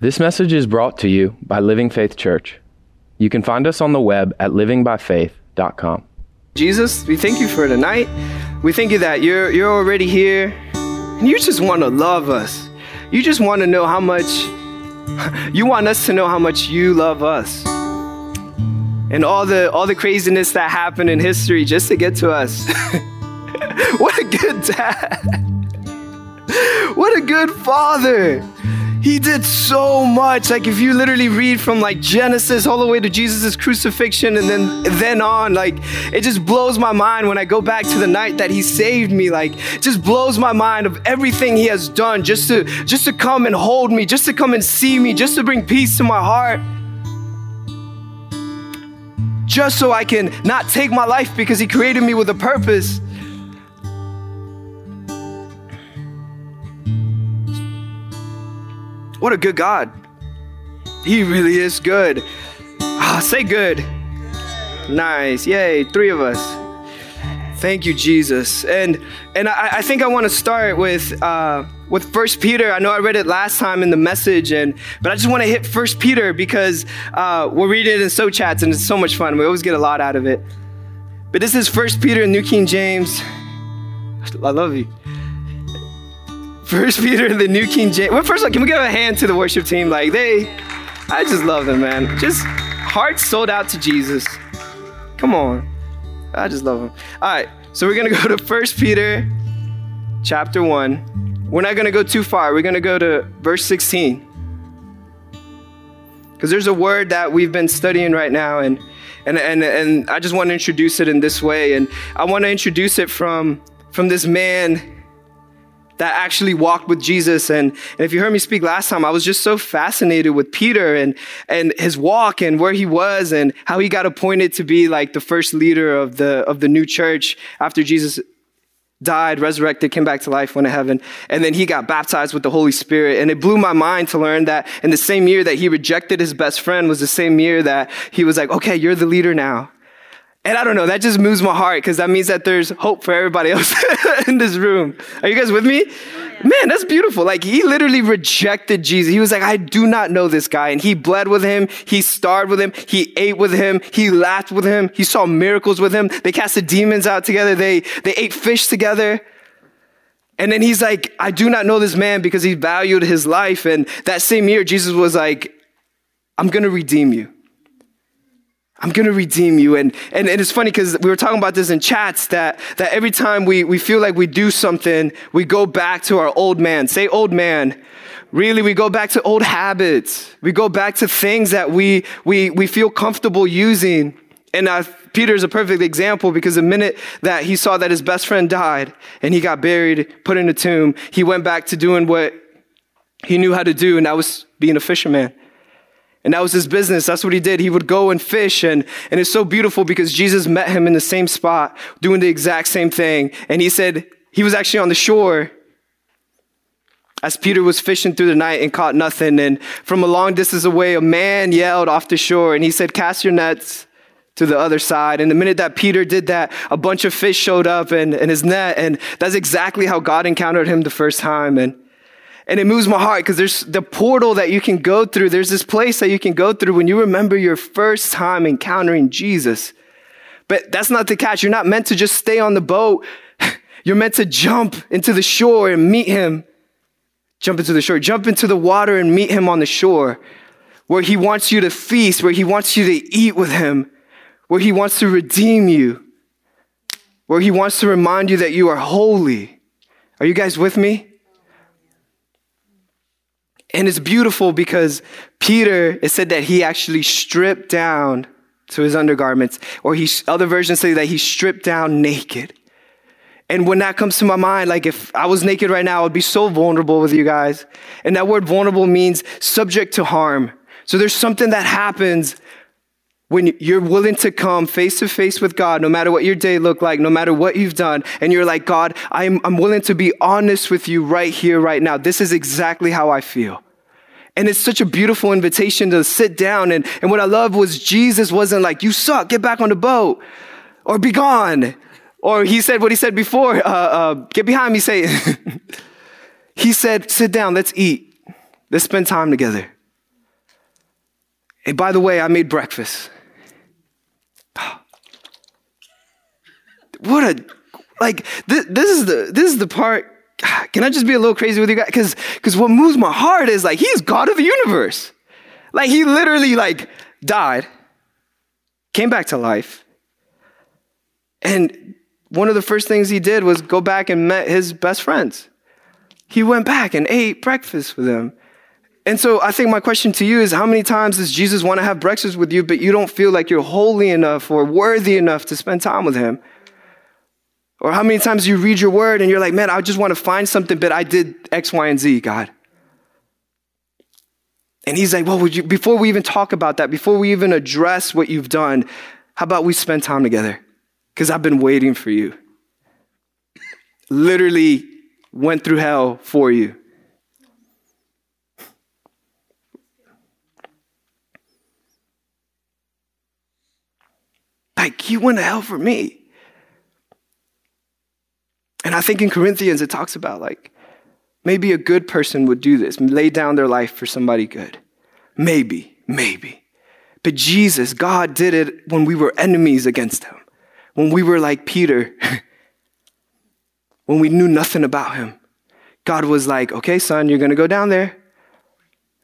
This message is brought to you by Living Faith Church. You can find us on the web at livingbyfaith.com. Jesus, we thank you for tonight. We thank you that you're, you're already here and you just want to love us. You just want to know how much, you want us to know how much you love us. And all the, all the craziness that happened in history just to get to us. what a good dad. What a good father. He did so much. Like if you literally read from like Genesis all the way to Jesus' crucifixion and then then on, like it just blows my mind when I go back to the night that he saved me. Like just blows my mind of everything he has done just to just to come and hold me, just to come and see me, just to bring peace to my heart. Just so I can not take my life because he created me with a purpose. What a good God. He really is good. Ah, say good. Nice. Yay, three of us. Thank you, Jesus. And and I, I think I want to start with uh, with First Peter. I know I read it last time in the message, and but I just want to hit First Peter because uh, we'll read it in so chats, and it's so much fun. We always get a lot out of it. But this is First Peter, New King James. I love you. First Peter, and the New King James. Well, first of all, can we give a hand to the worship team? Like they, I just love them, man. Just hearts sold out to Jesus. Come on, I just love them. All right, so we're gonna go to First Peter, chapter one. We're not gonna go too far. We're gonna go to verse 16, because there's a word that we've been studying right now, and and and and I just want to introduce it in this way, and I want to introduce it from from this man that actually walked with Jesus. And, and if you heard me speak last time, I was just so fascinated with Peter and, and his walk and where he was and how he got appointed to be like the first leader of the, of the new church after Jesus died, resurrected, came back to life, went to heaven. And then he got baptized with the Holy Spirit. And it blew my mind to learn that in the same year that he rejected his best friend was the same year that he was like, okay, you're the leader now. And I don't know, that just moves my heart because that means that there's hope for everybody else in this room. Are you guys with me? Man, that's beautiful. Like he literally rejected Jesus. He was like, I do not know this guy. And he bled with him. He starved with him. He ate with him. He laughed with him. He saw miracles with him. They cast the demons out together. They, they ate fish together. And then he's like, I do not know this man because he valued his life. And that same year, Jesus was like, I'm going to redeem you. I'm going to redeem you. And, and, and it's funny because we were talking about this in chats that, that every time we, we feel like we do something, we go back to our old man. Say old man. Really, we go back to old habits. We go back to things that we, we, we feel comfortable using. And uh, Peter is a perfect example because the minute that he saw that his best friend died and he got buried, put in a tomb, he went back to doing what he knew how to do, and that was being a fisherman. And that was his business. That's what he did. He would go and fish. And, and it's so beautiful because Jesus met him in the same spot, doing the exact same thing. And he said he was actually on the shore as Peter was fishing through the night and caught nothing. And from a long distance away, a man yelled off the shore and he said, Cast your nets to the other side. And the minute that Peter did that, a bunch of fish showed up in, in his net. And that's exactly how God encountered him the first time. And and it moves my heart because there's the portal that you can go through. There's this place that you can go through when you remember your first time encountering Jesus. But that's not the catch. You're not meant to just stay on the boat. You're meant to jump into the shore and meet him. Jump into the shore, jump into the water and meet him on the shore where he wants you to feast, where he wants you to eat with him, where he wants to redeem you, where he wants to remind you that you are holy. Are you guys with me? And it's beautiful because Peter, it said that he actually stripped down to his undergarments, or he, other versions say that he stripped down naked. And when that comes to my mind, like if I was naked right now, I would be so vulnerable with you guys. And that word vulnerable means subject to harm. So there's something that happens when you're willing to come face to face with God, no matter what your day looked like, no matter what you've done, and you're like, God, I'm, I'm willing to be honest with you right here, right now. This is exactly how I feel. And it's such a beautiful invitation to sit down. And, and what I love was Jesus wasn't like, you suck, get back on the boat, or be gone. Or he said what he said before, uh, uh, get behind me, Satan. he said, sit down, let's eat. Let's spend time together. Hey, by the way, I made breakfast. What a like this, this is the this is the part. Can I just be a little crazy with you guys? Because because what moves my heart is like he's God of the universe. Like he literally like died, came back to life, and one of the first things he did was go back and met his best friends. He went back and ate breakfast with them. And so I think my question to you is how many times does Jesus want to have breakfast with you, but you don't feel like you're holy enough or worthy enough to spend time with him? Or how many times you read your word and you're like, man, I just want to find something, but I did X, Y, and Z, God. And he's like, well, would you, before we even talk about that, before we even address what you've done, how about we spend time together? Because I've been waiting for you. Literally went through hell for you. Like, he went to hell for me. And I think in Corinthians it talks about like maybe a good person would do this, lay down their life for somebody good. Maybe, maybe. But Jesus, God did it when we were enemies against him, when we were like Peter, when we knew nothing about him. God was like, okay, son, you're going to go down there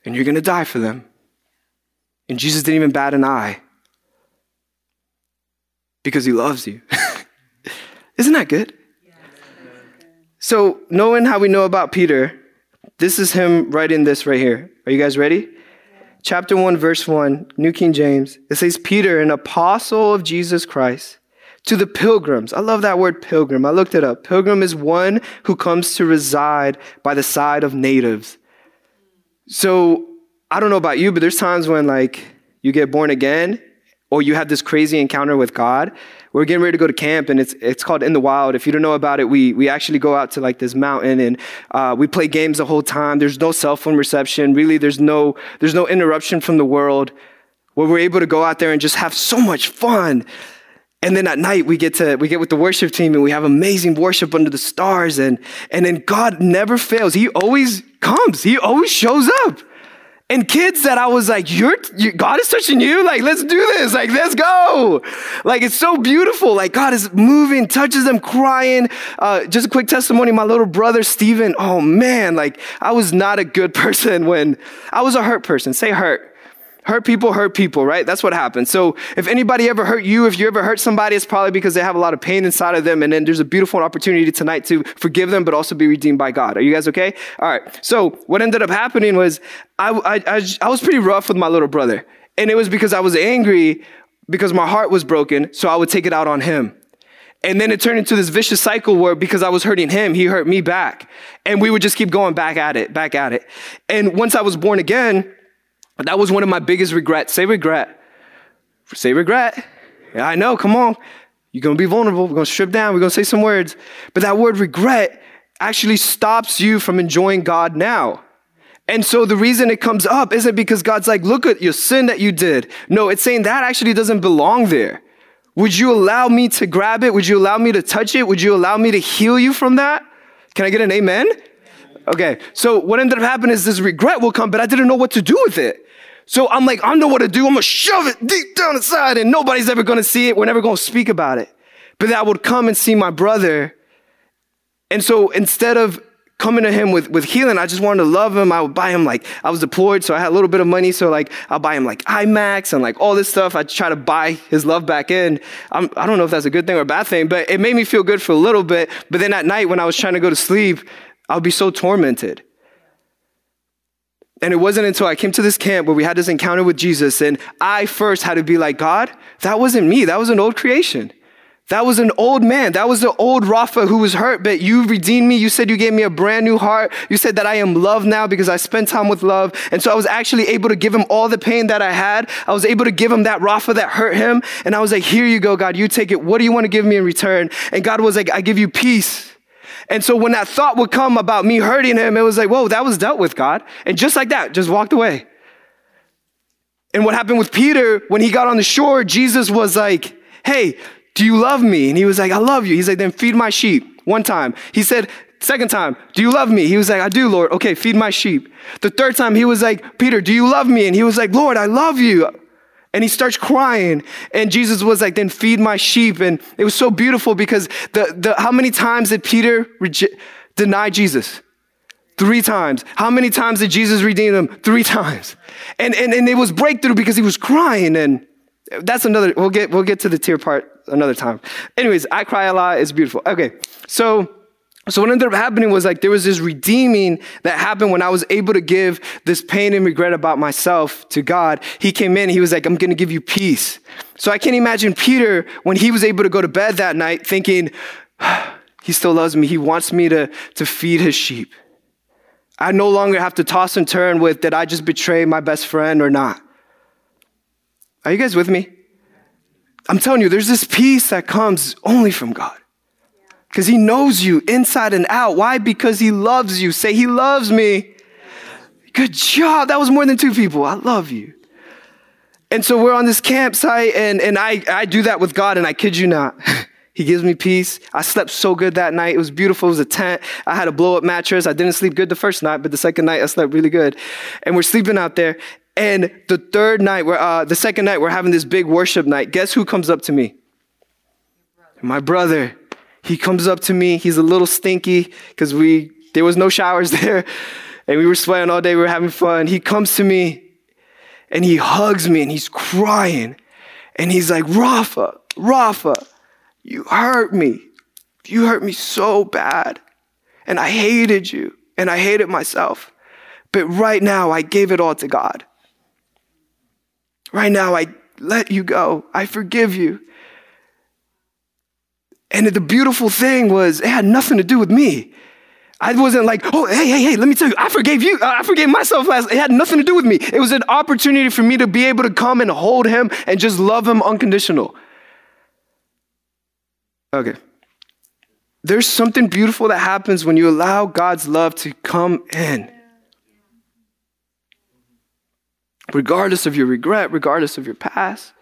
and you're going to die for them. And Jesus didn't even bat an eye because he loves you. Isn't that good? So, knowing how we know about Peter, this is him writing this right here. Are you guys ready? Chapter 1, verse 1, New King James. It says, Peter, an apostle of Jesus Christ, to the pilgrims. I love that word pilgrim. I looked it up. Pilgrim is one who comes to reside by the side of natives. So, I don't know about you, but there's times when, like, you get born again or you have this crazy encounter with God we're getting ready to go to camp and it's, it's called In the Wild. If you don't know about it, we, we actually go out to like this mountain and uh, we play games the whole time. There's no cell phone reception. Really, there's no, there's no interruption from the world where we're able to go out there and just have so much fun. And then at night we get to we get with the worship team and we have amazing worship under the stars and and then God never fails. He always comes. He always shows up. And kids that I was like, You're, you, God is touching you? Like, let's do this. Like, let's go. Like, it's so beautiful. Like, God is moving, touches them, crying. Uh, just a quick testimony my little brother, Steven. Oh, man. Like, I was not a good person when I was a hurt person. Say hurt. Hurt people hurt people, right? That's what happens. So if anybody ever hurt you, if you ever hurt somebody, it's probably because they have a lot of pain inside of them. And then there's a beautiful opportunity tonight to forgive them, but also be redeemed by God. Are you guys okay? All right. So what ended up happening was I, I, I, I was pretty rough with my little brother. And it was because I was angry because my heart was broken. So I would take it out on him. And then it turned into this vicious cycle where because I was hurting him, he hurt me back. And we would just keep going back at it, back at it. And once I was born again, that was one of my biggest regrets. Say regret. Say regret. Yeah, I know, come on. You're gonna be vulnerable. We're gonna strip down. We're gonna say some words. But that word regret actually stops you from enjoying God now. And so the reason it comes up isn't because God's like, look at your sin that you did. No, it's saying that actually doesn't belong there. Would you allow me to grab it? Would you allow me to touch it? Would you allow me to heal you from that? Can I get an amen? Okay, so what ended up happening is this regret will come, but I didn't know what to do with it. So I'm like, I know what to do. I'm gonna shove it deep down inside and nobody's ever gonna see it. We're never gonna speak about it. But I would come and see my brother. And so instead of coming to him with, with healing, I just wanted to love him. I would buy him like, I was deployed, so I had a little bit of money. So like, I'll buy him like IMAX and like all this stuff. I try to buy his love back in. I'm, I don't know if that's a good thing or a bad thing, but it made me feel good for a little bit. But then at night when I was trying to go to sleep, I would be so tormented. And it wasn't until I came to this camp where we had this encounter with Jesus, and I first had to be like, God, that wasn't me. That was an old creation. That was an old man. That was the old Rafa who was hurt, but you redeemed me. You said you gave me a brand new heart. You said that I am loved now because I spent time with love. And so I was actually able to give him all the pain that I had. I was able to give him that Rafa that hurt him. And I was like, here you go, God. You take it. What do you want to give me in return? And God was like, I give you peace. And so when that thought would come about me hurting him, it was like, whoa, that was dealt with, God. And just like that, just walked away. And what happened with Peter, when he got on the shore, Jesus was like, hey, do you love me? And he was like, I love you. He's like, then feed my sheep. One time. He said, Second time, do you love me? He was like, I do, Lord. Okay, feed my sheep. The third time, he was like, Peter, do you love me? And he was like, Lord, I love you. And he starts crying. And Jesus was like, then feed my sheep. And it was so beautiful because the, the how many times did Peter deny Jesus? Three times. How many times did Jesus redeem him? Three times. And, and, and it was breakthrough because he was crying. And that's another, we'll get, we'll get to the tear part another time. Anyways, I cry a lot. It's beautiful. Okay. So, so what ended up happening was like there was this redeeming that happened when I was able to give this pain and regret about myself to God. He came in, he was like, I'm to give you peace. So I can't imagine Peter when he was able to go to bed that night thinking, he still loves me. He wants me to, to feed his sheep. I no longer have to toss and turn with did I just betray my best friend or not? Are you guys with me? I'm telling you, there's this peace that comes only from God. Because he knows you inside and out. Why? Because he loves you. Say, He loves me. Good job. That was more than two people. I love you. And so we're on this campsite, and, and I, I do that with God, and I kid you not. He gives me peace. I slept so good that night. It was beautiful. It was a tent. I had a blow up mattress. I didn't sleep good the first night, but the second night I slept really good. And we're sleeping out there. And the third night, we're, uh, the second night, we're having this big worship night. Guess who comes up to me? My brother. He comes up to me. He's a little stinky because we there was no showers there, and we were sweating all day. We were having fun. He comes to me, and he hugs me, and he's crying, and he's like, "Rafa, Rafa." You hurt me. You hurt me so bad. And I hated you and I hated myself. But right now, I gave it all to God. Right now, I let you go. I forgive you. And the beautiful thing was, it had nothing to do with me. I wasn't like, oh, hey, hey, hey, let me tell you, I forgave you. I forgave myself last. It had nothing to do with me. It was an opportunity for me to be able to come and hold him and just love him unconditional. Okay. There's something beautiful that happens when you allow God's love to come in. Regardless of your regret, regardless of your past.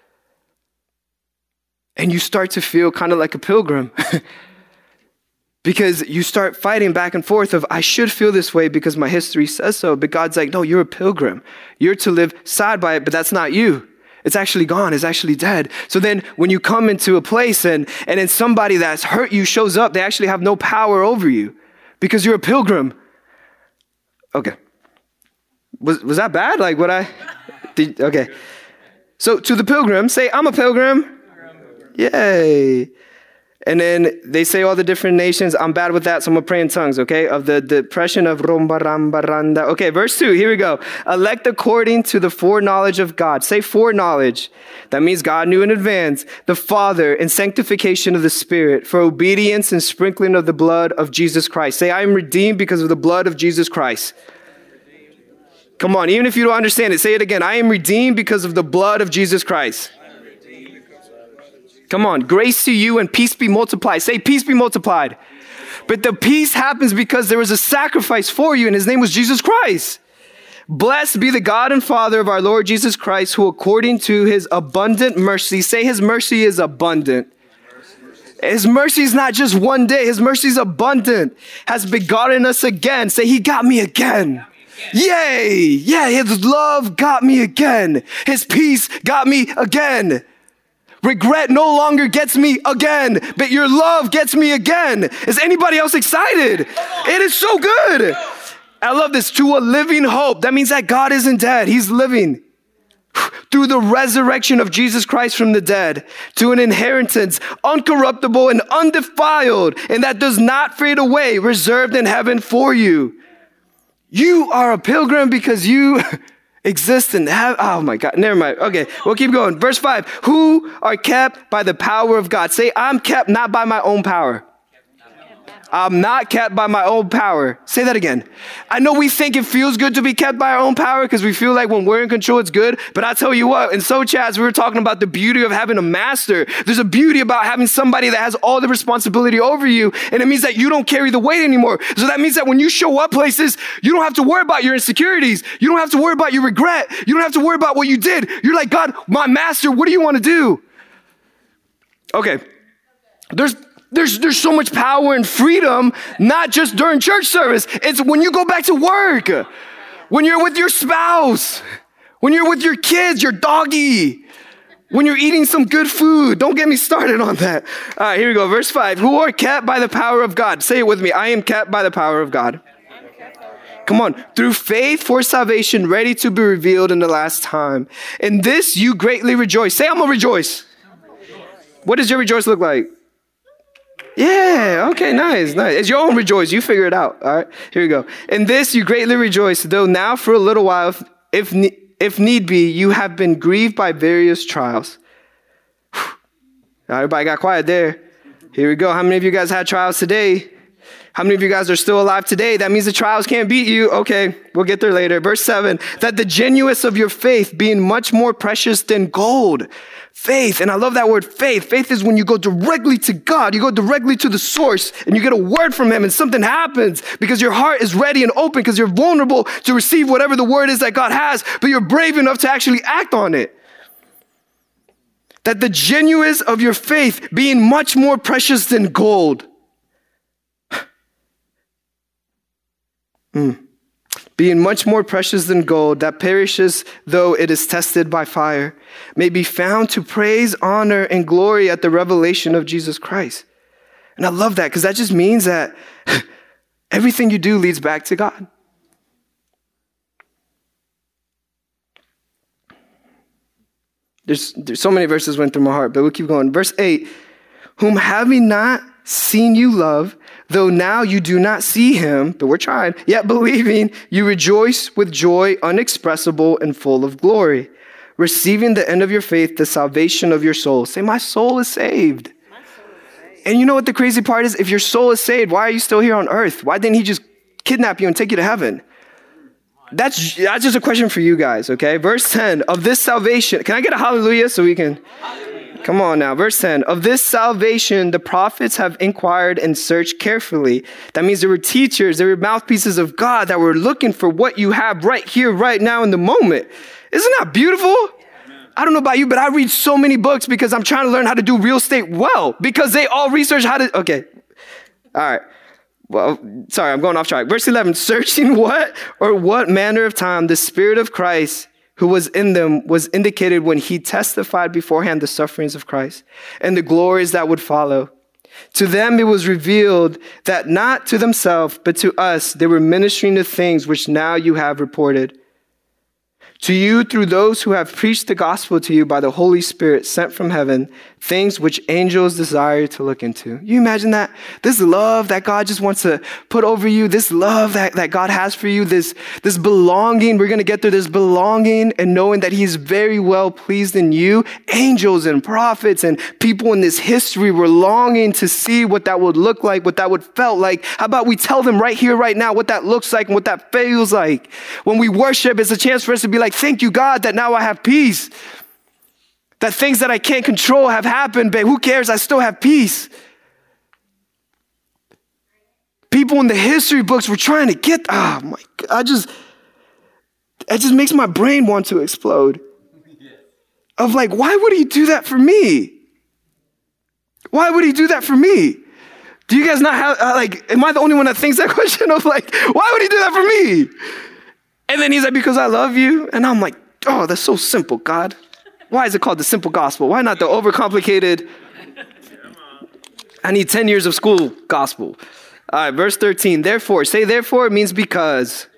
And you start to feel kind of like a pilgrim. because you start fighting back and forth of I should feel this way because my history says so, but God's like, "No, you're a pilgrim. You're to live side by it, but that's not you." It's actually gone. It's actually dead. So then when you come into a place and, and then somebody that's hurt you shows up, they actually have no power over you because you're a pilgrim. Okay. Was, was that bad? Like what I did? Okay. So to the pilgrim, say, I'm a pilgrim. Yay. And then they say all the different nations. I'm bad with that, so I'm gonna pray in tongues, okay? Of the depression of Romba Ramba Okay, verse 2, here we go. Elect according to the foreknowledge of God. Say foreknowledge. That means God knew in advance. The Father and sanctification of the Spirit for obedience and sprinkling of the blood of Jesus Christ. Say, I am redeemed because of the blood of Jesus Christ. Come on, even if you don't understand it, say it again. I am redeemed because of the blood of Jesus Christ. Come on, grace to you and peace be multiplied. Say, peace be multiplied. But the peace happens because there was a sacrifice for you, and his name was Jesus Christ. Blessed be the God and Father of our Lord Jesus Christ, who according to his abundant mercy, say his mercy is abundant. His mercy is not just one day, his mercy is abundant, has begotten us again. Say, he got me again. Yay! Yeah, his love got me again. His peace got me again. Regret no longer gets me again, but your love gets me again. Is anybody else excited? It is so good. I love this. To a living hope. That means that God isn't dead, He's living. Through the resurrection of Jesus Christ from the dead, to an inheritance uncorruptible and undefiled, and that does not fade away, reserved in heaven for you. You are a pilgrim because you exist and have, oh my God, never mind. Okay, we'll keep going. Verse 5 Who are kept by the power of God? Say, I'm kept not by my own power. I'm not kept by my own power. Say that again. I know we think it feels good to be kept by our own power because we feel like when we're in control, it's good. But I tell you what, in so chats, we were talking about the beauty of having a master. There's a beauty about having somebody that has all the responsibility over you. And it means that you don't carry the weight anymore. So that means that when you show up places, you don't have to worry about your insecurities. You don't have to worry about your regret. You don't have to worry about what you did. You're like, God, my master, what do you want to do? Okay. There's There's, there's so much power and freedom, not just during church service. It's when you go back to work, when you're with your spouse, when you're with your kids, your doggy, when you're eating some good food. Don't get me started on that. All right, here we go. Verse 5 Who are kept by the power of God? Say it with me. I am kept by the power of God. Come on. Through faith for salvation, ready to be revealed in the last time. In this you greatly rejoice. Say, I'm to rejoice. What does your rejoice look like? Yeah, okay, nice, nice. It's your own rejoice. You figure it out. All right, here we go. In this you greatly rejoice, though now for a little while, if, if, if need be, you have been grieved by various trials. Everybody got quiet there. Here we go. How many of you guys had trials today? How many of you guys are still alive today? That means the trials can't beat you. Okay, we'll get there later. Verse 7 that the genuineness of your faith, being much more precious than gold. Faith, and I love that word faith. Faith is when you go directly to God, you go directly to the source, and you get a word from Him, and something happens because your heart is ready and open because you're vulnerable to receive whatever the word is that God has, but you're brave enough to actually act on it that the genuineness of your faith being much more precious than gold. Mm. Being much more precious than gold that perishes though it is tested by fire, may be found to praise, honor, and glory at the revelation of Jesus Christ. And I love that because that just means that everything you do leads back to God. There's, there's so many verses went through my heart, but we'll keep going. Verse 8 Whom having not seen you love, though now you do not see him, but we're trying, yet believing, you rejoice with joy unexpressible and full of glory, receiving the end of your faith, the salvation of your soul. Say, My soul is saved. And you know what the crazy part is? If your soul is saved, why are you still here on earth? Why didn't he just kidnap you and take you to heaven? That's, that's just a question for you guys, okay? Verse 10 of this salvation. Can I get a hallelujah so we can? Come on now. Verse 10 of this salvation, the prophets have inquired and searched carefully. That means there were teachers, there were mouthpieces of God that were looking for what you have right here, right now in the moment. Isn't that beautiful? I don't know about you, but I read so many books because I'm trying to learn how to do real estate well because they all research how to. Okay. All right. Well, sorry, I'm going off track. Verse 11 searching what or what manner of time the Spirit of Christ who was in them was indicated when he testified beforehand the sufferings of Christ and the glories that would follow. To them it was revealed that not to themselves, but to us, they were ministering the things which now you have reported to you, through those who have preached the gospel to you by the Holy Spirit sent from heaven, things which angels desire to look into. You imagine that? This love that God just wants to put over you, this love that, that God has for you, this, this belonging, we're going to get there, this belonging and knowing that He's very well pleased in you. Angels and prophets and people in this history were longing to see what that would look like, what that would felt like. How about we tell them right here, right now, what that looks like and what that feels like? When we worship, it's a chance for us to be like, thank you, God, that now I have peace. That things that I can't control have happened, but who cares? I still have peace. People in the history books were trying to get, oh my God, I just, it just makes my brain want to explode. Of like, why would he do that for me? Why would he do that for me? Do you guys not have, uh, like, am I the only one that thinks that question of like, why would he do that for me? And then he's like, Because I love you. And I'm like, Oh, that's so simple, God. Why is it called the simple gospel? Why not the overcomplicated? I need 10 years of school gospel. All right, verse 13. Therefore, say therefore means because.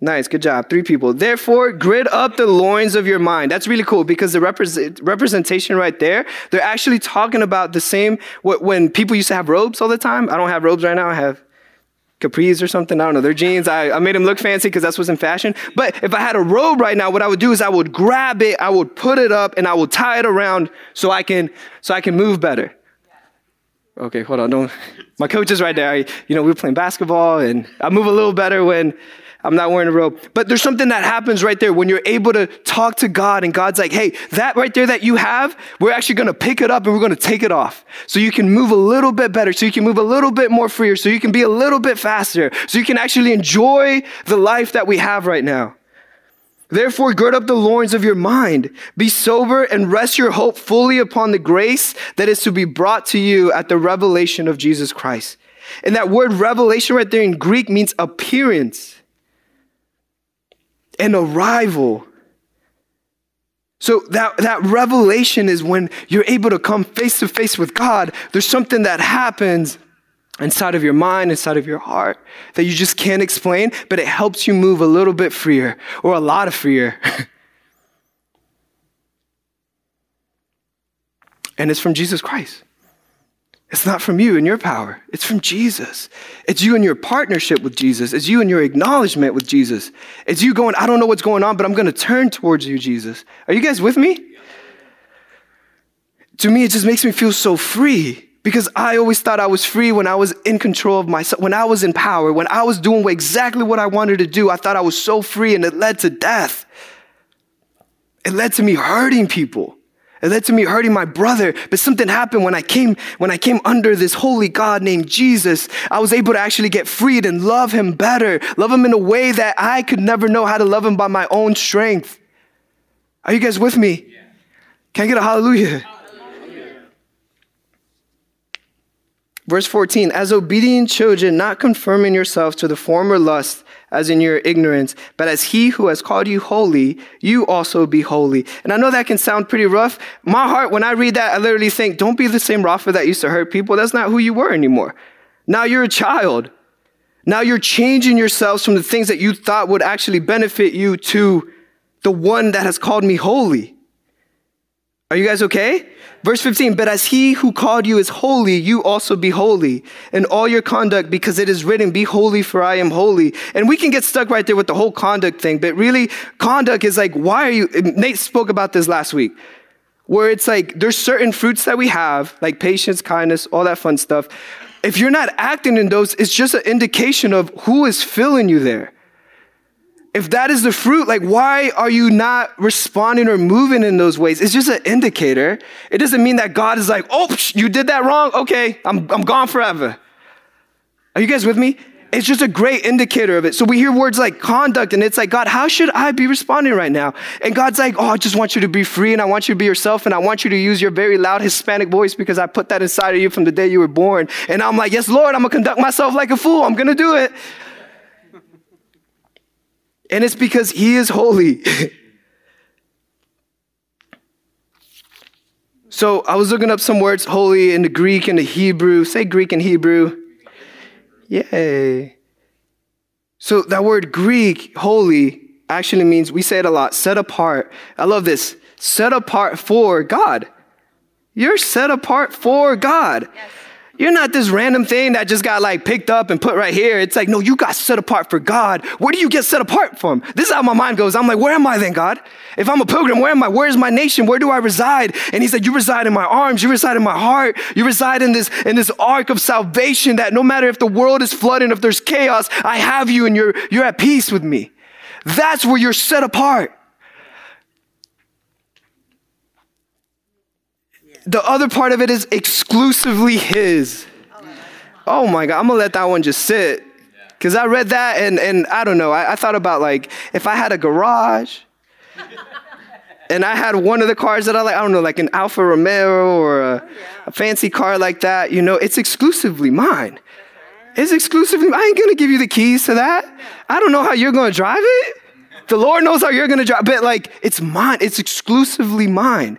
Nice, good job. Three people. Therefore, grid up the loins of your mind. That's really cool because the represent, representation right there, they're actually talking about the same, when people used to have robes all the time. I don't have robes right now, I have capris or something. I don't know. They're jeans. I, I made them look fancy because that's what's in fashion. But if I had a robe right now, what I would do is I would grab it, I would put it up, and I would tie it around so I can so I can move better. Okay, hold on. Don't. My coach is right there. I, you know, we were playing basketball, and I move a little better when I'm not wearing a robe. But there's something that happens right there when you're able to talk to God and God's like, hey, that right there that you have, we're actually going to pick it up and we're going to take it off. So you can move a little bit better, so you can move a little bit more freer, so you can be a little bit faster, so you can actually enjoy the life that we have right now. Therefore, gird up the loins of your mind. Be sober and rest your hope fully upon the grace that is to be brought to you at the revelation of Jesus Christ. And that word revelation right there in Greek means appearance, an arrival. So that, that revelation is when you're able to come face to face with God. There's something that happens inside of your mind, inside of your heart that you just can't explain, but it helps you move a little bit freer or a lot of freer. and it's from Jesus Christ. It's not from you and your power. It's from Jesus. It's you and your partnership with Jesus. It's you and your acknowledgement with Jesus. It's you going, I don't know what's going on, but I'm going to turn towards you, Jesus. Are you guys with me? To me, it just makes me feel so free because I always thought I was free when I was in control of myself, when I was in power, when I was doing exactly what I wanted to do. I thought I was so free and it led to death. It led to me hurting people. It led to me hurting my brother. But something happened when I came, when I came under this holy God named Jesus. I was able to actually get freed and love him better, love him in a way that I could never know how to love him by my own strength. Are you guys with me? Can I get a hallelujah? Verse 14, as obedient children, not conforming yourselves to the former lust as in your ignorance, but as he who has called you holy, you also be holy. And I know that can sound pretty rough. My heart, when I read that, I literally think, don't be the same Rafa that used to hurt people. That's not who you were anymore. Now you're a child. Now you're changing yourselves from the things that you thought would actually benefit you to the one that has called me holy. Are you guys okay? Verse 15, but as he who called you is holy, you also be holy in all your conduct, because it is written, Be holy, for I am holy. And we can get stuck right there with the whole conduct thing, but really, conduct is like, why are you? Nate spoke about this last week, where it's like, there's certain fruits that we have, like patience, kindness, all that fun stuff. If you're not acting in those, it's just an indication of who is filling you there if that is the fruit, like why are you not responding or moving in those ways? It's just an indicator. It doesn't mean that God is like, oh, you did that wrong. Okay, I'm, I'm gone forever. Are you guys with me? It's just a great indicator of it. So we hear words like conduct, and it's like, God, how should I be responding right now? And God's like, oh, I just want you to be free, and I want you to be yourself, and I want you to use your very loud Hispanic voice because I put that inside of you from the day you were born. And I'm like, yes, Lord, I'm gonna conduct myself like a fool. I'm gonna do it. And it's because he is holy. so I was looking up some words holy in the Greek and the Hebrew. Say Greek and Hebrew. Yay. So that word Greek, holy, actually means, we say it a lot, set apart. I love this. Set apart for God. You're set apart for God. Yes. You're not this random thing that just got like picked up and put right here. It's like, no, you got set apart for God. Where do you get set apart from? This is how my mind goes. I'm like, where am I then, God? If I'm a pilgrim, where am I? Where is my nation? Where do I reside? And he said, you reside in my arms. You reside in my heart. You reside in this, in this ark of salvation that no matter if the world is flooding, if there's chaos, I have you and you're, you're at peace with me. That's where you're set apart. The other part of it is exclusively His. Oh my God, I'm gonna let that one just sit. Because I read that and, and I don't know, I, I thought about like if I had a garage and I had one of the cars that I like, I don't know, like an Alfa Romeo or a, a fancy car like that, you know, it's exclusively mine. It's exclusively, I ain't gonna give you the keys to that. I don't know how you're gonna drive it. The Lord knows how you're gonna drive, but like, it's mine. It's exclusively mine.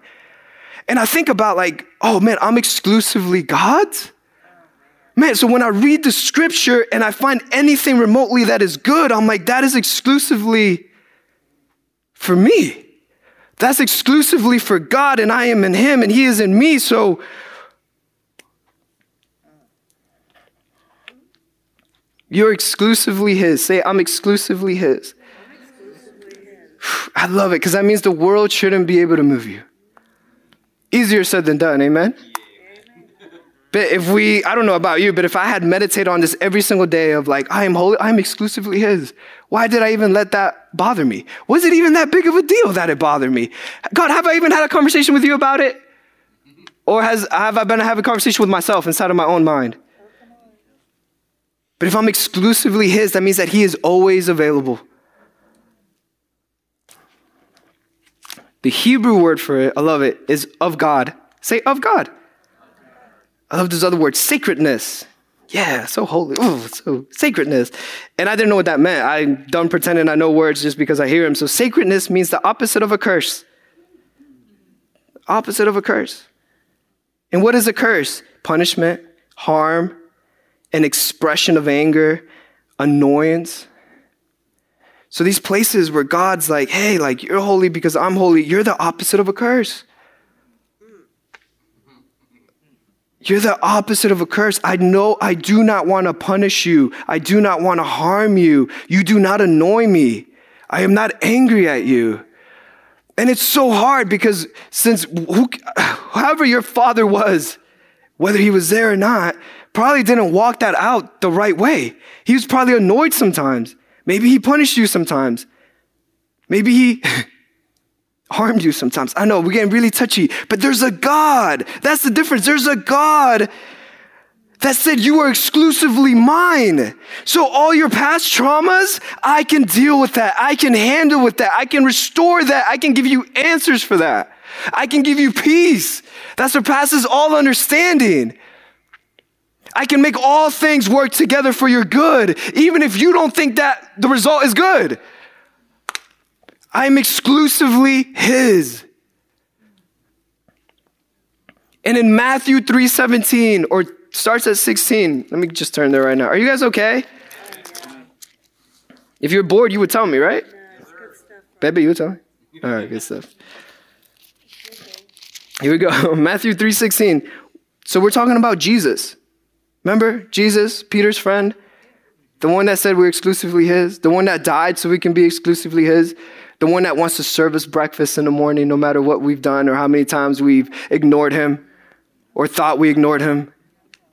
And I think about like, oh man, I'm exclusively God's. Man, so when I read the scripture and I find anything remotely that is good, I'm like, that is exclusively for me. That's exclusively for God, and I am in Him, and He is in me. So, you're exclusively His. Say, I'm exclusively His. I love it because that means the world shouldn't be able to move you. Easier said than done, amen? But if we, I don't know about you, but if I had meditated on this every single day of like, I am holy, I'm exclusively His, why did I even let that bother me? Was it even that big of a deal that it bothered me? God, have I even had a conversation with you about it? Or has, have I been having a conversation with myself inside of my own mind? But if I'm exclusively His, that means that He is always available. The Hebrew word for it, I love it, is of God. Say of God. I love this other word, sacredness. Yeah, so holy. Oh, so sacredness. And I didn't know what that meant. I'm done pretending I know words just because I hear them. So sacredness means the opposite of a curse. Opposite of a curse. And what is a curse? Punishment, harm, an expression of anger, annoyance. So these places where God's like, hey, like you're holy because I'm holy, you're the opposite of a curse. You're the opposite of a curse. I know I do not want to punish you. I do not want to harm you. You do not annoy me. I am not angry at you. And it's so hard because since who, your father was, whether he was there or not, probably didn't walk that out the right way. He was probably annoyed sometimes. Maybe he punished you sometimes. Maybe he harmed you sometimes. I know we're getting really touchy, but there's a God. That's the difference. There's a God that said you are exclusively mine. So all your past traumas, I can deal with that. I can handle with that. I can restore that. I can give you answers for that. I can give you peace that surpasses all understanding. I can make all things work together for your good, even if you don't think that the result is good. I am exclusively His. And in Matthew 3:17, or starts at 16, let me just turn there right now. Are you guys okay? If you're bored, you would tell me, right? Baby, you would tell me? All right, good stuff. Here we go. Matthew 3:16. So we're talking about Jesus. Remember Jesus, Peter's friend, the one that said we're exclusively his, the one that died so we can be exclusively his the one that wants to serve us breakfast in the morning no matter what we've done or how many times we've ignored him or thought we ignored him.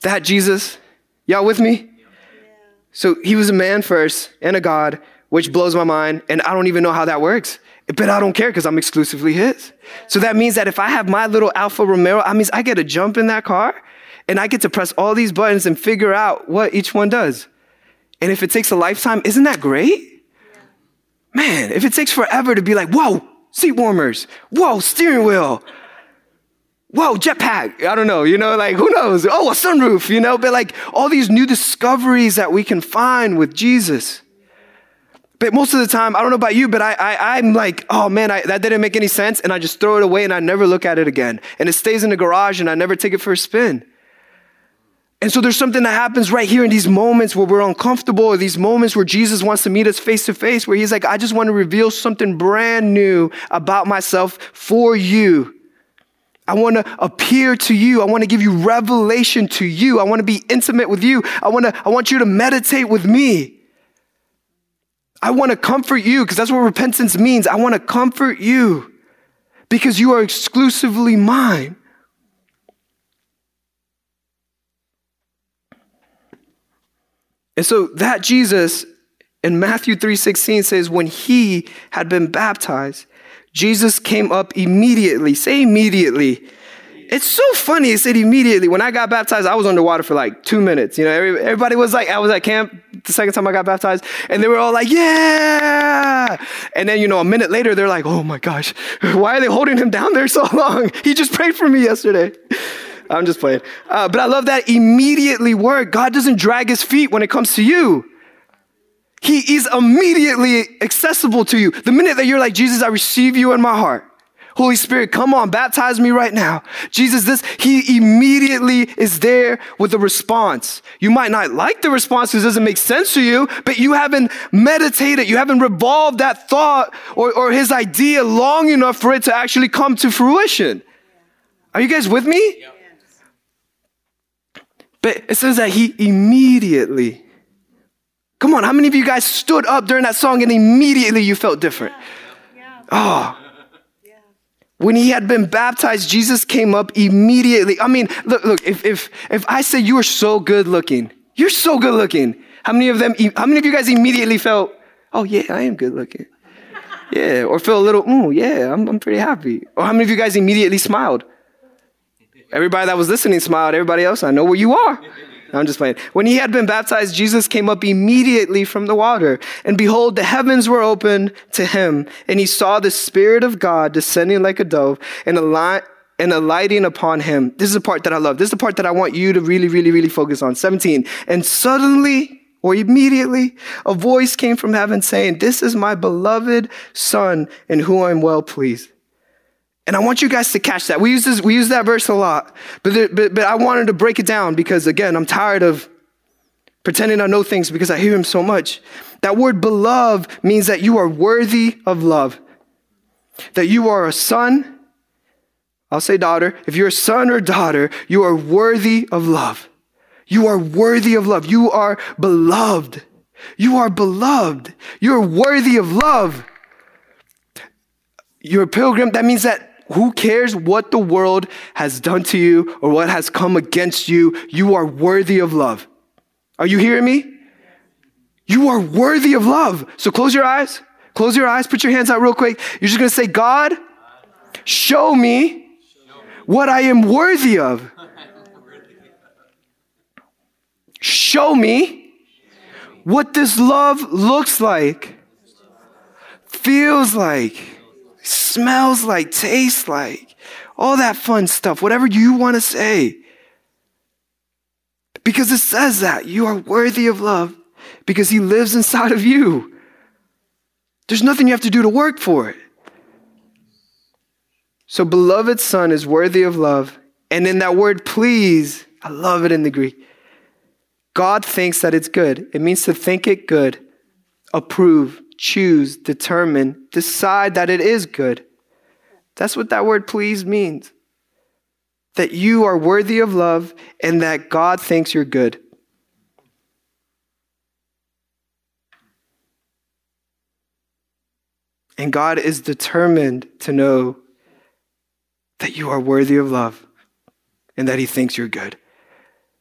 That Jesus, y'all with me? So he was a man first and a God, which blows my mind, and I don't even know how that works. But I don't care because I'm exclusively his. So that means that if I have my little Alfa Romeo, I means I get to jump in that car and I get to press all these buttons and figure out what each one does. And if it takes a lifetime, isn't that great? Man, if it takes forever to be like, whoa, seat warmers, whoa, steering wheel, whoa, jetpack, I don't know, you know, like who knows? Oh, a sunroof, you know, but like all these new discoveries that we can find with Jesus. But most of the time, I don't know about you, but I, I, am like, oh man, I, that didn't make any sense. And I just throw it away and I never look at it again. And it stays in the garage and I never take it for a spin. And so there's something that happens right here in these moments where we're uncomfortable, or these moments where Jesus wants to meet us face to face, where he's like, I just want to reveal something brand new about myself for you. I want to appear to you. I want to give you revelation to you. I want to be intimate with you. I want to, I want you to meditate with me. I want to comfort you because that's what repentance means. I want to comfort you because you are exclusively mine. And so that Jesus in Matthew 3:16 says when he had been baptized, Jesus came up immediately. Say immediately. It's so funny. It said immediately. When I got baptized, I was underwater for like two minutes. You know, everybody was like, I was at camp the second time I got baptized, and they were all like, yeah. And then, you know, a minute later, they're like, oh my gosh, why are they holding him down there so long? He just prayed for me yesterday. I'm just playing. Uh, but I love that immediately word. God doesn't drag his feet when it comes to you. He is immediately accessible to you. The minute that you're like, Jesus, I receive you in my heart. Holy Spirit, come on, baptize me right now. Jesus, this, he immediately is there with a response. You might not like the response because it doesn't make sense to you, but you haven't meditated, you haven't revolved that thought or, or his idea long enough for it to actually come to fruition. Are you guys with me? Yep. But it says that he immediately, come on, how many of you guys stood up during that song and immediately you felt different? Yeah. Oh. When he had been baptized, Jesus came up immediately. I mean, look, look, if, if, if I say you are so good looking, you're so good looking. How many of them, how many of you guys immediately felt, oh yeah, I am good looking? Yeah, or feel a little, oh yeah, I'm, I'm pretty happy. Or how many of you guys immediately smiled? Everybody that was listening smiled. Everybody else, I know where you are. I'm just playing. When he had been baptized, Jesus came up immediately from the water. And behold, the heavens were opened to him. And he saw the Spirit of God descending like a dove and, ali- and alighting upon him. This is the part that I love. This is the part that I want you to really, really, really focus on. 17. And suddenly, or immediately, a voice came from heaven saying, This is my beloved Son in whom I'm well pleased. And I want you guys to catch that. We use this, we use that verse a lot, but, there, but, but I wanted to break it down because again, I'm tired of pretending I know things because I hear him so much. That word beloved means that you are worthy of love, that you are a son. I'll say daughter. If you're a son or daughter, you are worthy of love. You are worthy of love. You are beloved. You are beloved. You're worthy of love. You're a pilgrim. That means that who cares what the world has done to you or what has come against you? You are worthy of love. Are you hearing me? You are worthy of love. So close your eyes. Close your eyes. Put your hands out real quick. You're just going to say, God, show me what I am worthy of. Show me what this love looks like, feels like smells like, tastes like, all that fun stuff, whatever you want to say. Because it says that you are worthy of love because he lives inside of you. There's nothing you have to do to work for it. So, beloved son is worthy of love. And in that word, please, I love it in the Greek. God thinks that it's good. It means to think it good, approve, choose, determine, decide that it is good. That's what that word please means. That you are worthy of love and that God thinks you're good. And God is determined to know that you are worthy of love and that He thinks you're good.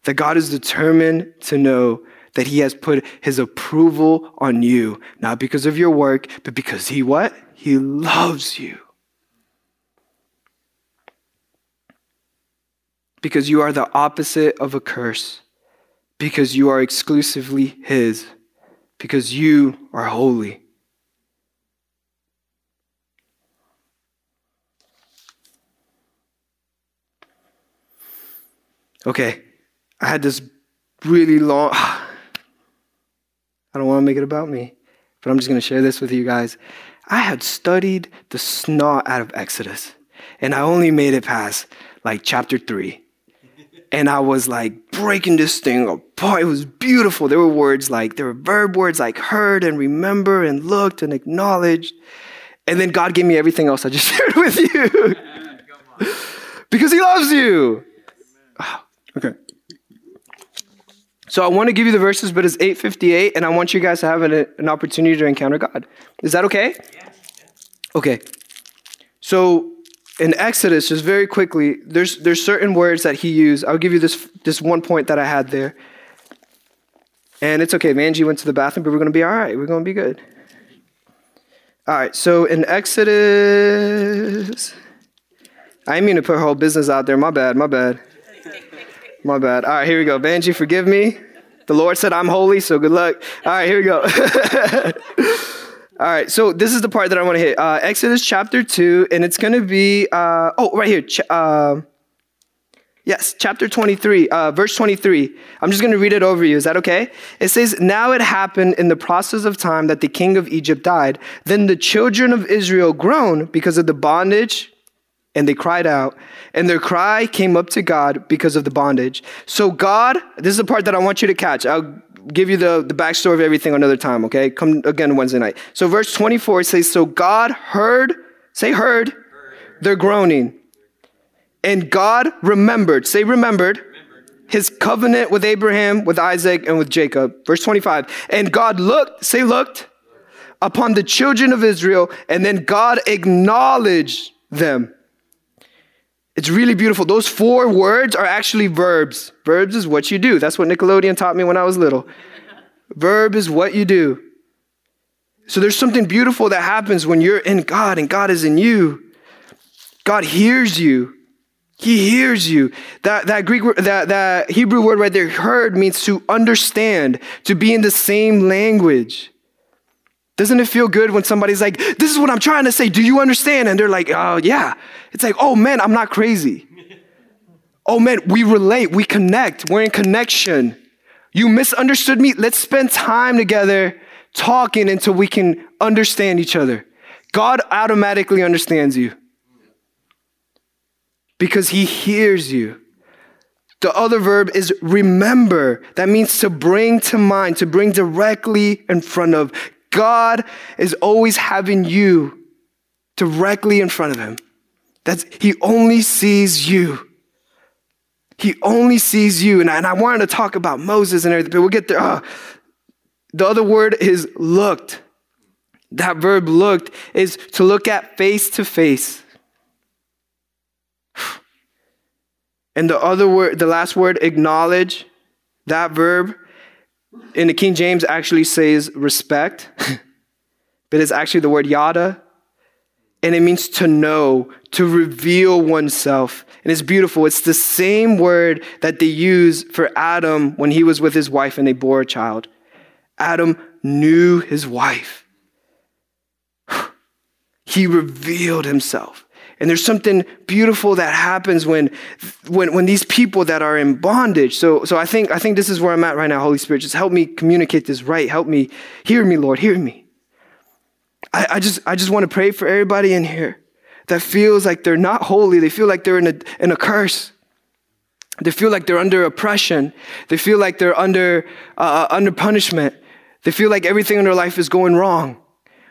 That God is determined to know that he has put his approval on you, not because of your work, but because he what? He loves you. Because you are the opposite of a curse. Because you are exclusively his. Because you are holy. Okay, I had this really long. I don't want to make it about me, but I'm just going to share this with you guys. I had studied the snot out of Exodus, and I only made it past like chapter three. And I was like breaking this thing apart. It was beautiful. There were words like, there were verb words like heard and remember and looked and acknowledged. And then God gave me everything else I just shared with you. because He loves you. Okay. So I want to give you the verses, but it's 8:58, and I want you guys to have an, an opportunity to encounter God. Is that okay? Okay. So in Exodus, just very quickly, there's there's certain words that he used. I'll give you this this one point that I had there. And it's okay. Manji went to the bathroom, but we're gonna be all right. We're gonna be good. All right. So in Exodus, I didn't mean to put her whole business out there. My bad. My bad. My bad. All right, here we go. Benji, forgive me. The Lord said I'm holy, so good luck. All right, here we go. All right, so this is the part that I want to hit. Uh, Exodus chapter 2, and it's going to be, uh, oh, right here. Ch- uh, yes, chapter 23, uh, verse 23. I'm just going to read it over you. Is that okay? It says, Now it happened in the process of time that the king of Egypt died. Then the children of Israel groaned because of the bondage and they cried out, and their cry came up to God because of the bondage. So, God, this is the part that I want you to catch. I'll give you the, the backstory of everything another time, okay? Come again Wednesday night. So, verse 24 says, So God heard, say, heard, their groaning, and God remembered, say, remembered, his covenant with Abraham, with Isaac, and with Jacob. Verse 25, and God looked, say, looked, upon the children of Israel, and then God acknowledged them. It's really beautiful. Those four words are actually verbs. Verbs is what you do. That's what Nickelodeon taught me when I was little. Verb is what you do. So there's something beautiful that happens when you're in God and God is in you. God hears you. He hears you. That, that Greek, that, that Hebrew word right there, heard, means to understand, to be in the same language. Doesn't it feel good when somebody's like, this is what I'm trying to say. Do you understand? And they're like, oh, yeah. It's like, oh, man, I'm not crazy. Oh, man, we relate, we connect, we're in connection. You misunderstood me. Let's spend time together talking until we can understand each other. God automatically understands you because he hears you. The other verb is remember. That means to bring to mind, to bring directly in front of. God is always having you directly in front of him. That's, he only sees you. He only sees you. And I, and I wanted to talk about Moses and everything, but we'll get there. Uh, the other word is looked. That verb looked is to look at face to face. And the other word, the last word, acknowledge, that verb in the King James actually says respect, but it's actually the word yada. And it means to know, to reveal oneself. And it's beautiful. It's the same word that they use for Adam when he was with his wife and they bore a child. Adam knew his wife. He revealed himself. And there's something beautiful that happens when, when, when these people that are in bondage. So, so I think, I think this is where I'm at right now. Holy Spirit, just help me communicate this right. Help me. Hear me, Lord. Hear me. I, I just, I just want to pray for everybody in here that feels like they're not holy. They feel like they're in a, in a curse. They feel like they're under oppression. They feel like they're under, uh, under punishment. They feel like everything in their life is going wrong.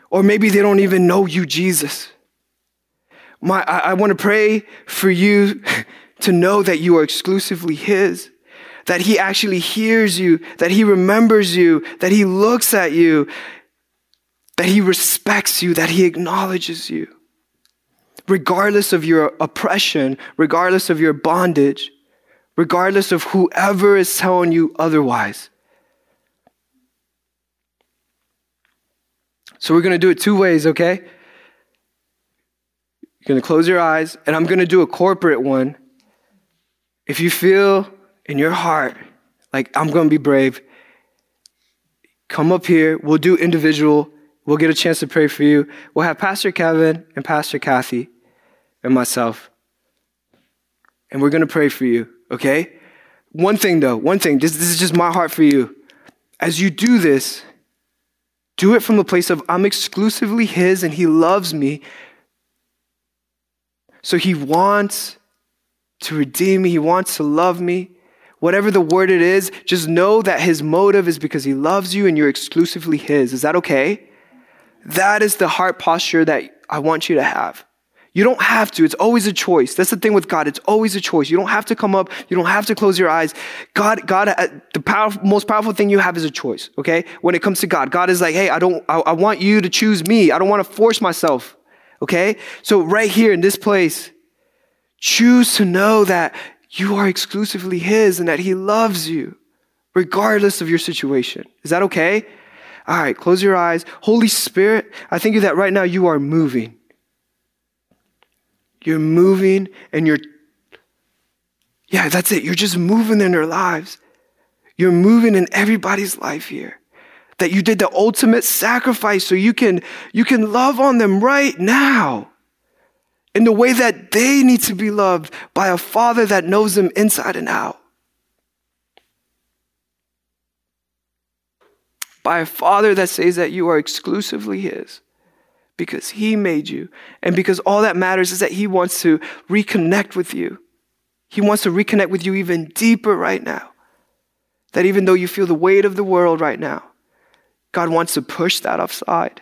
Or maybe they don't even know you, Jesus. My, I, I want to pray for you to know that you are exclusively His, that He actually hears you, that He remembers you, that He looks at you, that He respects you, that He acknowledges you. Regardless of your oppression, regardless of your bondage, regardless of whoever is telling you otherwise. So we're going to do it two ways, okay? You're going to close your eyes, and I'm going to do a corporate one. If you feel in your heart like I'm going to be brave, come up here. We'll do individual. We'll get a chance to pray for you. We'll have Pastor Kevin and Pastor Kathy and myself. And we're going to pray for you, okay? One thing though, one thing, this, this is just my heart for you. As you do this, do it from the place of I'm exclusively His and He loves me so he wants to redeem me, he wants to love me. Whatever the word it is, just know that his motive is because he loves you and you're exclusively his. Is that okay? That is the heart posture that I want you to have. You don't have to. It's always a choice. That's the thing with God. It's always a choice. You don't have to come up. You don't have to close your eyes. God, God, uh, the most powerful thing you have is a choice. Okay. When it comes to God, God is like, Hey, I don't, I, I want you to choose me. I don't want to force myself. Okay? So, right here in this place, choose to know that you are exclusively His and that He loves you, regardless of your situation. Is that okay? All right, close your eyes. Holy Spirit, I thank you that right now you are moving. You're moving and you're, yeah, that's it. You're just moving in their lives. You're moving in everybody's life here that you did the ultimate sacrifice so you can, you can love on them right now in the way that they need to be loved by a father that knows them inside and out. By a father that says that you are exclusively his because he made you. And because all that matters is that he wants to reconnect with you. He wants to reconnect with you even deeper right now. That even though you feel the weight of the world right now, God wants to push that offside.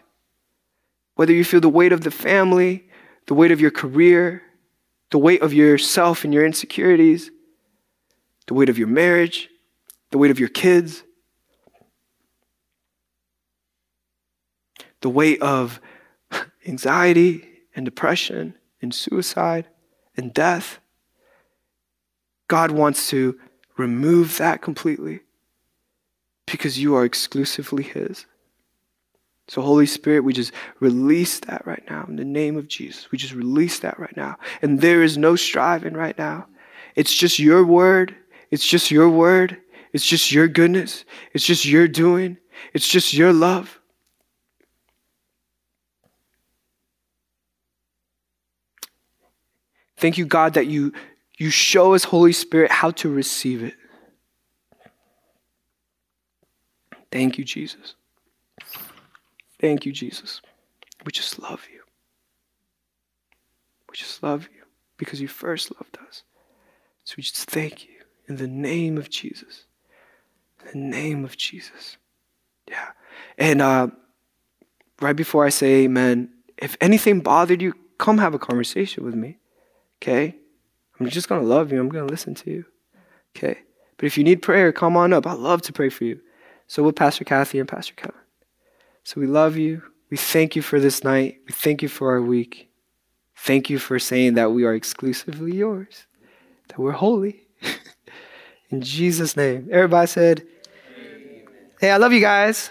Whether you feel the weight of the family, the weight of your career, the weight of yourself and your insecurities, the weight of your marriage, the weight of your kids, the weight of anxiety and depression and suicide and death. God wants to remove that completely because you are exclusively His. So, Holy Spirit, we just release that right now in the name of Jesus. We just release that right now. And there is no striving right now. It's just your word. It's just your word. It's just your goodness. It's just your doing. It's just your love. Thank you, God, that you, you show us, Holy Spirit, how to receive it. Thank you, Jesus. Thank you, Jesus. We just love you. We just love you because you first loved us. So we just thank you in the name of Jesus. In the name of Jesus. Yeah. And uh, right before I say amen, if anything bothered you, come have a conversation with me. Okay? I'm just going to love you. I'm going to listen to you. Okay? But if you need prayer, come on up. i love to pray for you. So will Pastor Kathy and Pastor Kevin. So we love you. We thank you for this night. We thank you for our week. Thank you for saying that we are exclusively yours, that we're holy. In Jesus' name. Everybody said, Amen. Hey, I love you guys.